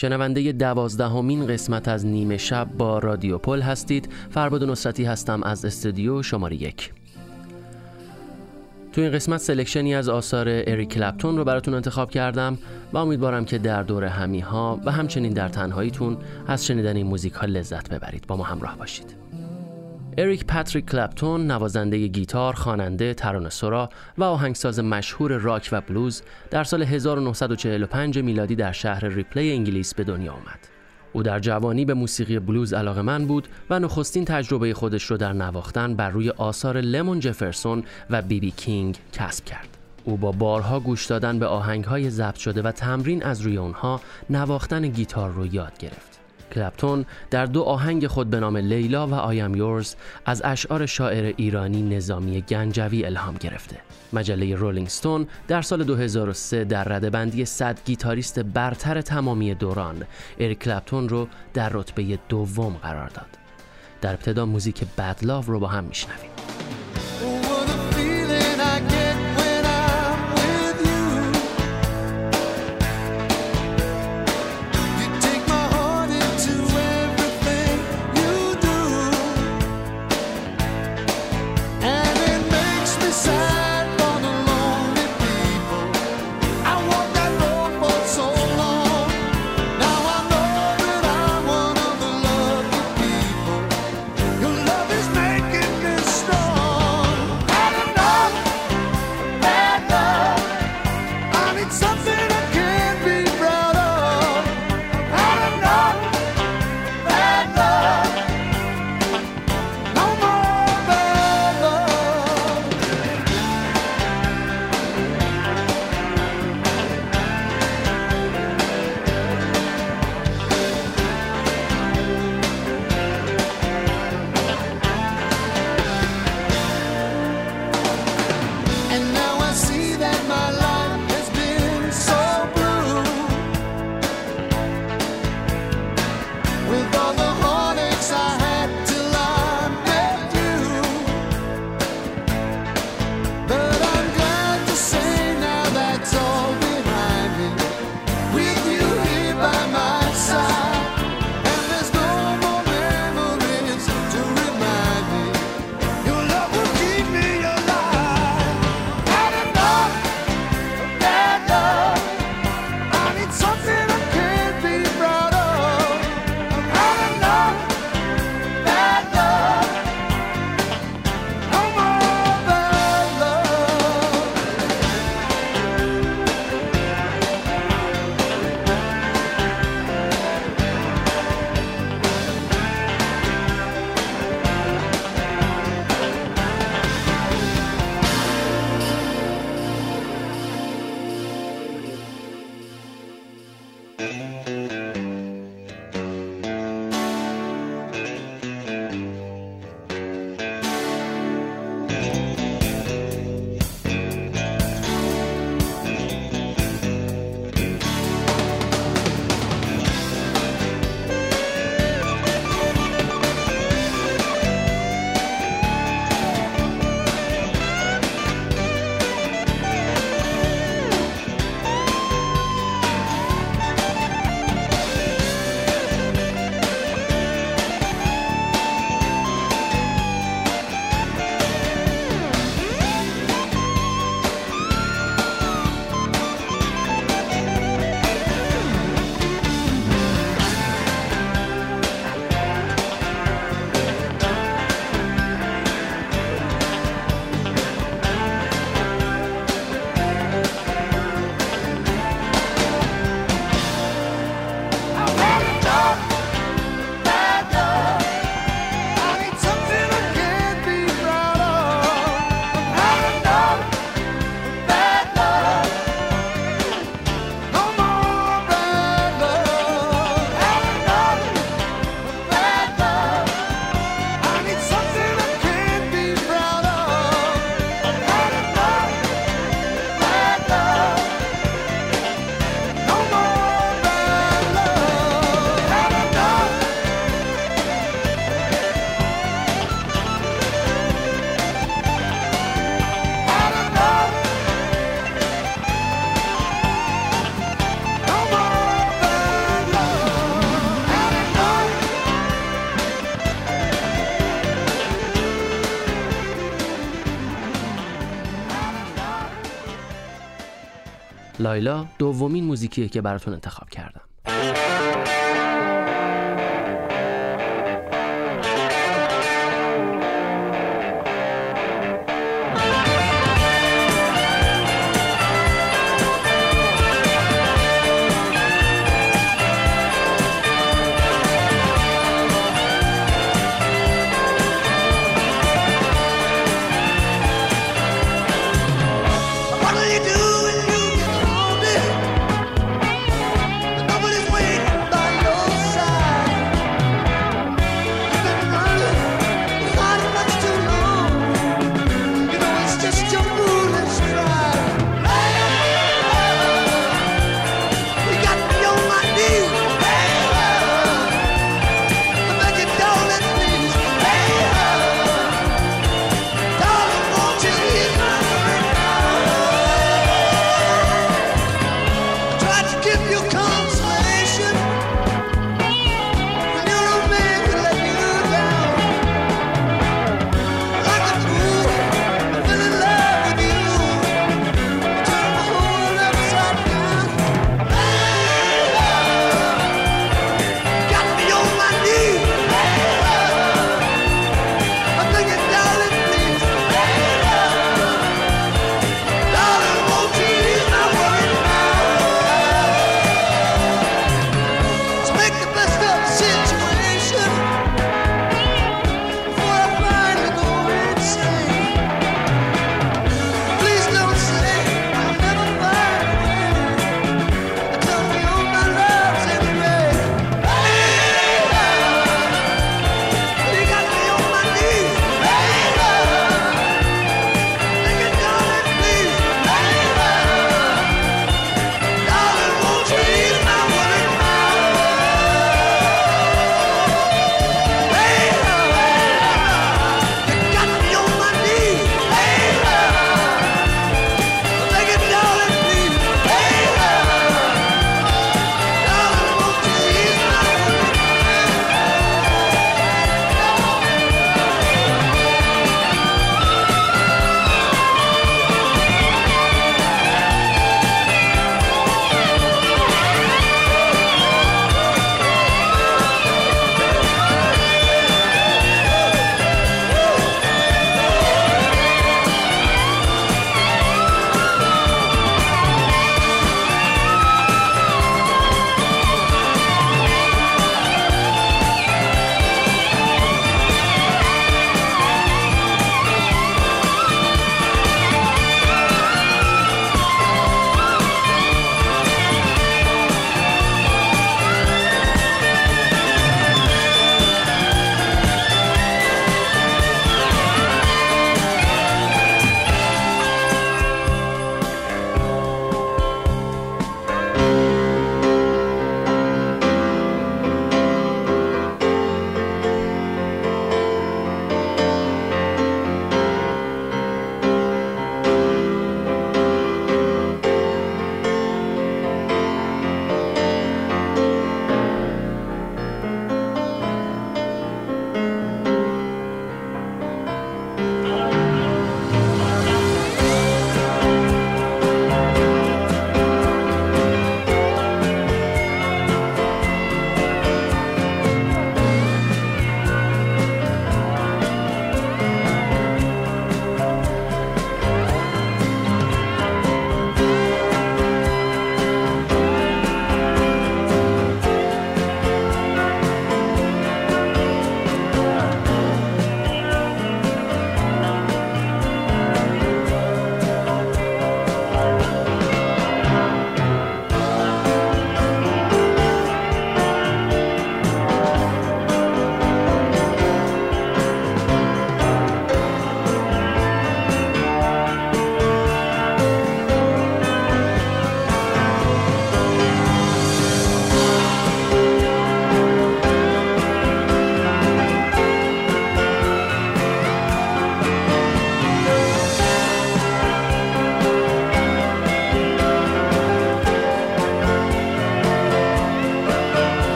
شنونده دوازدهمین قسمت از نیمه شب با رادیو پل هستید. فرباد نصرتی هستم از استودیو شماره یک. تو این قسمت selection ی از آثار اریک کلپتون رو براتون انتخاب کردم و امیدوارم که در دور همی ها و همچنین در تنهاییتون از شنیدن این موزیک ها لذت ببرید. با ما همراه باشید. اریک پاتریک کلپتون نوازنده گیتار، خواننده، ترانه‌سرا و آهنگساز مشهور راک و بلوز در سال 1945 میلادی در شهر ریپلی انگلیس به دنیا آمد. او در جوانی به موسیقی بلوز علاقه‌مند بود و نخستین تجربه خودش رو در نواختن بر روی آثار لمون جفرسون و بی بی کینگ کسب کرد. او با بارها گوش دادن به آهنگهای ضبط شده و تمرین از روی اونها نواختن گیتار رو یاد گرفت. کلپتون در دو آهنگ خود به نام لیلا و I'm Yours از اشعار شاعر ایرانی نظامی گنجوی الهام گرفته. مجله Rolling Stone در سال 2003 در رده‌بندی 100 گیتاریست برتر تمامی دوران اریک کلپتون رو در رتبه دوم قرار داد. در ابتدا موزیک Bad Love رو با هم میشنویم. لایلا دومین موزیکیه که براتون انتخاب کردم.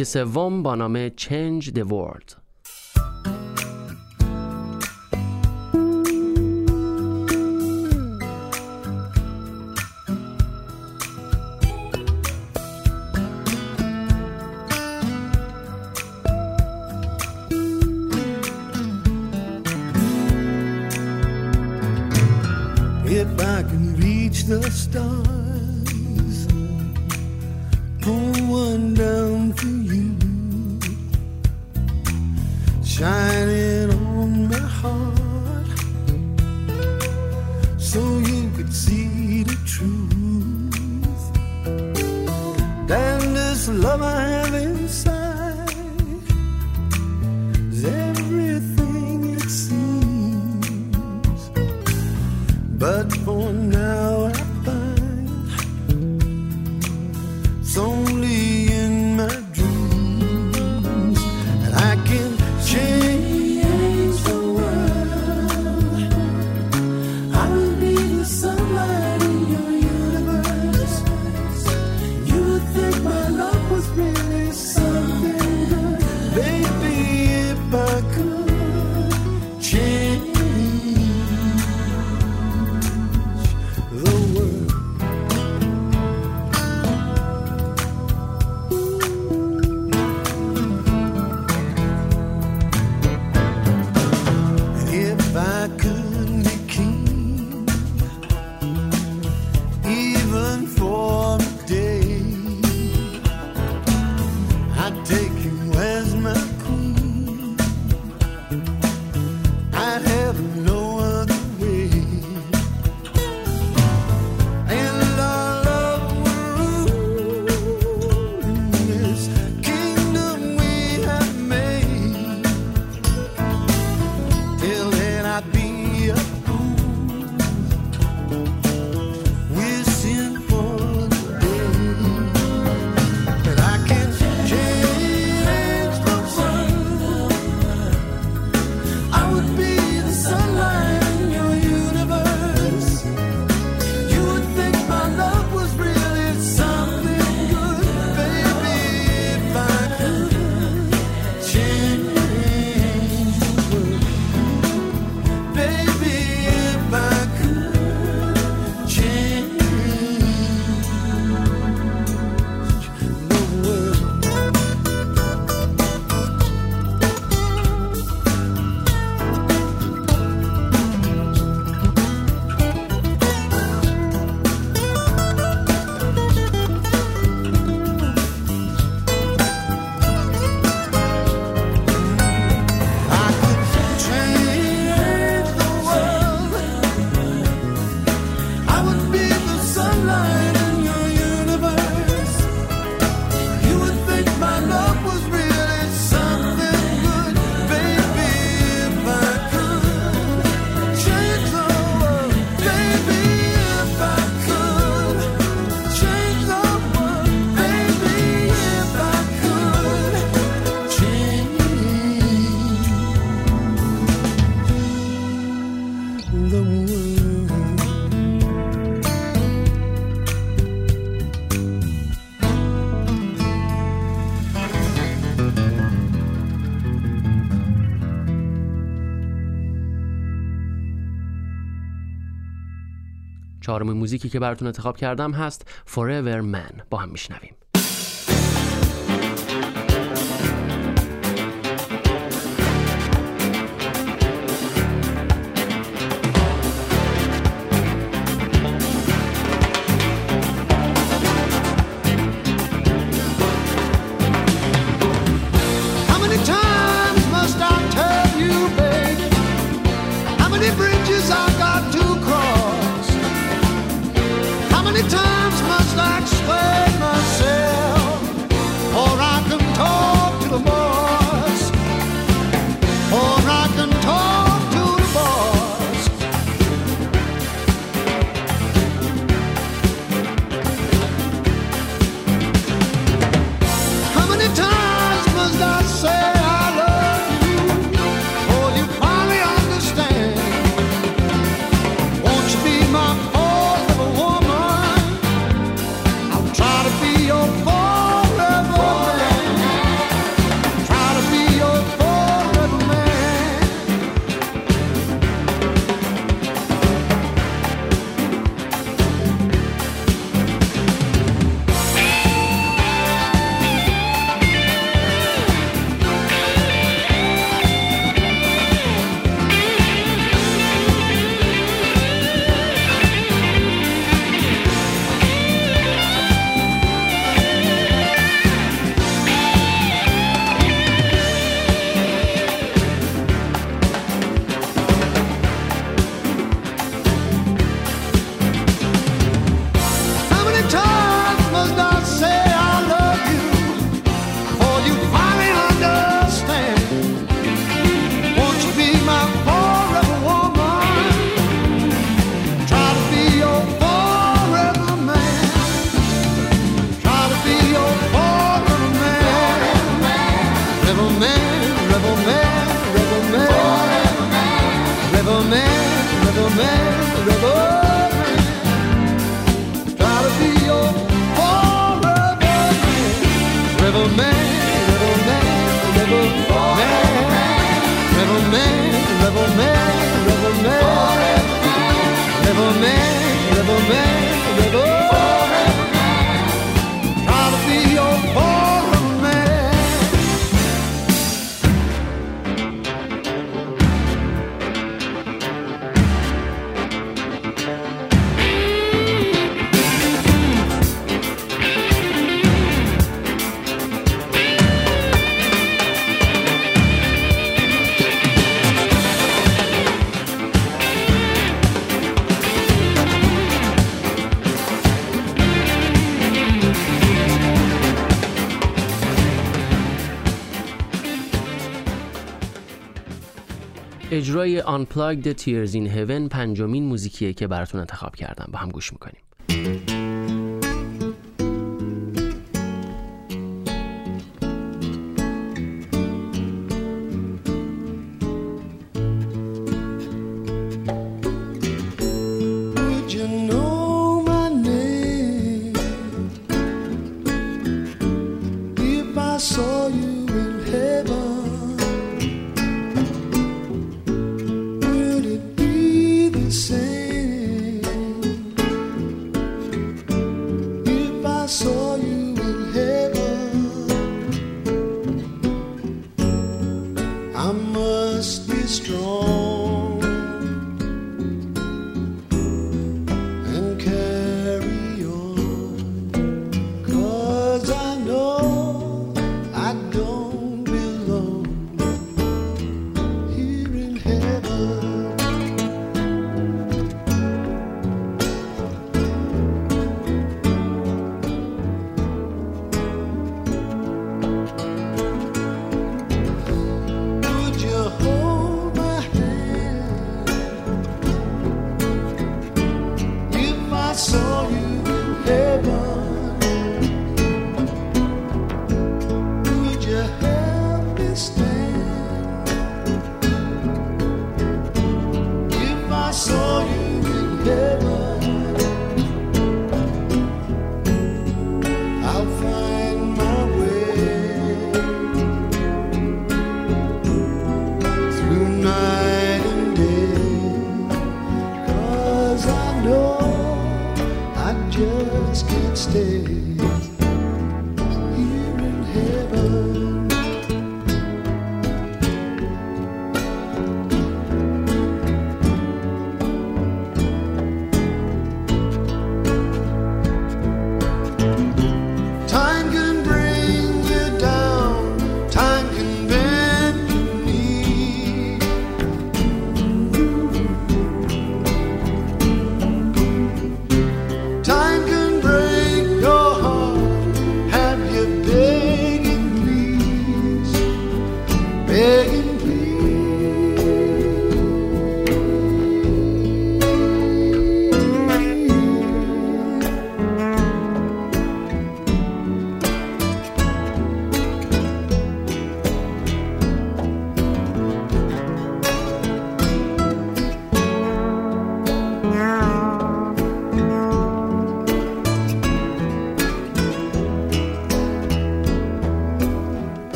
تیک سوم با نام Change the World If I can reach the stars, pull one down. shining on my heart so you could see the truth. And this love I چهارم موزیکی که براتون انتخاب کردم هست Forever Man. با هم میشنویم. Rebel man, rebel. man, Rebel man, rebel man, rebel man, rebel man, rebel man, rebel man, rebel man, rebel man, rebel man. اجرای Unplugged Tears in Heaven پنجمین موزیکیه که براتون انتخاب کردم. با هم گوش می‌کنیم.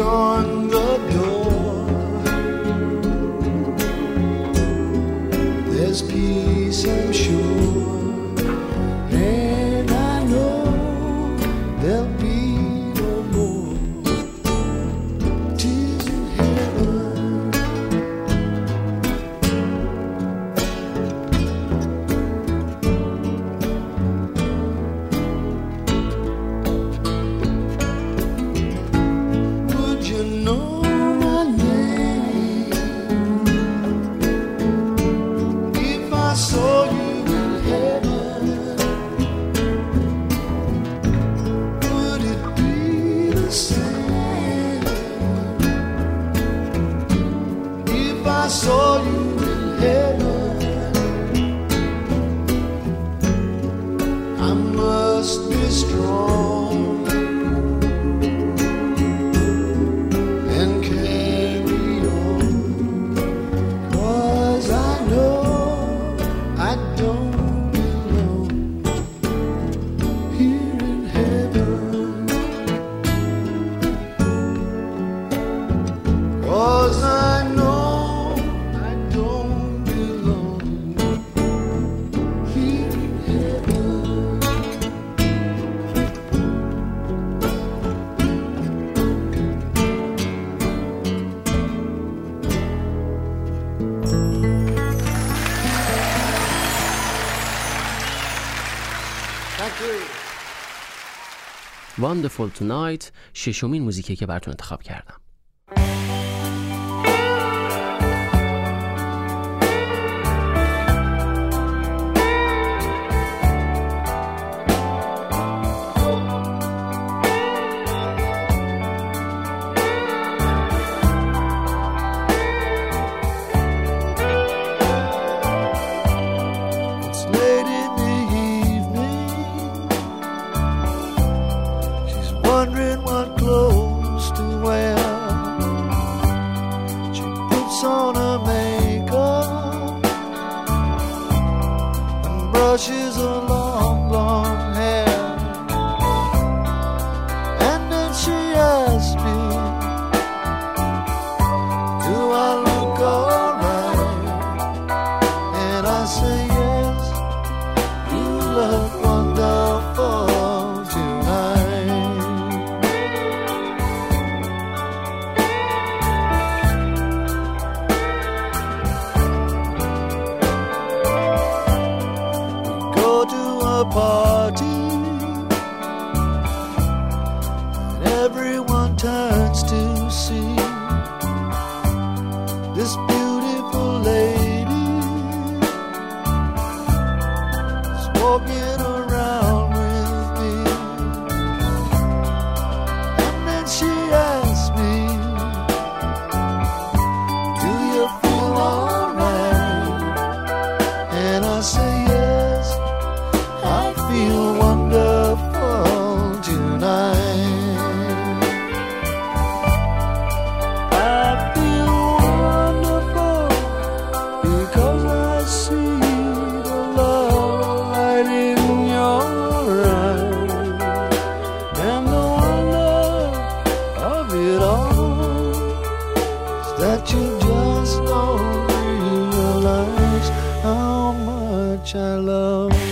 On. strong. Wonderful Tonight ششمین موزیکی که براتون انتخاب کردم. apart. I love.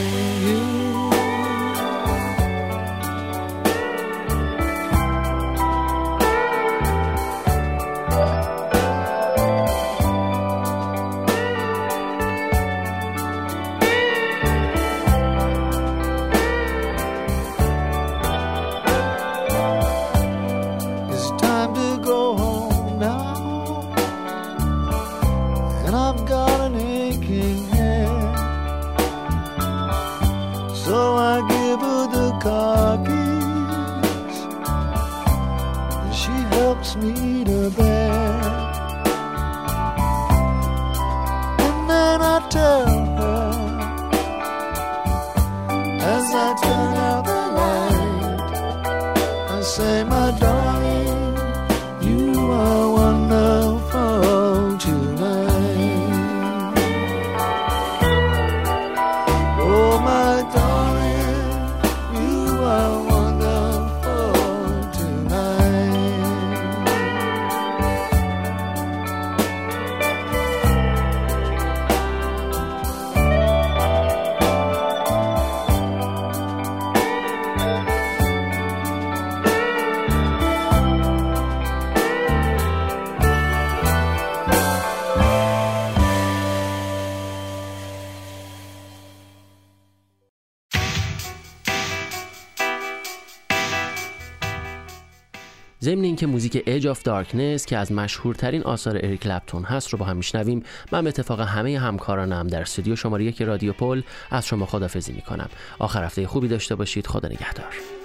موزیک Edge of Darkness که از مشهورترین آثار اریک کلپتون هست رو با هم میشنویم. من به اتفاق همه همکارانم در استودیو شماره یک رادیو پل از شما خدافزی می‌کنم. آخر هفته خوبی داشته باشید. خدا نگهدار.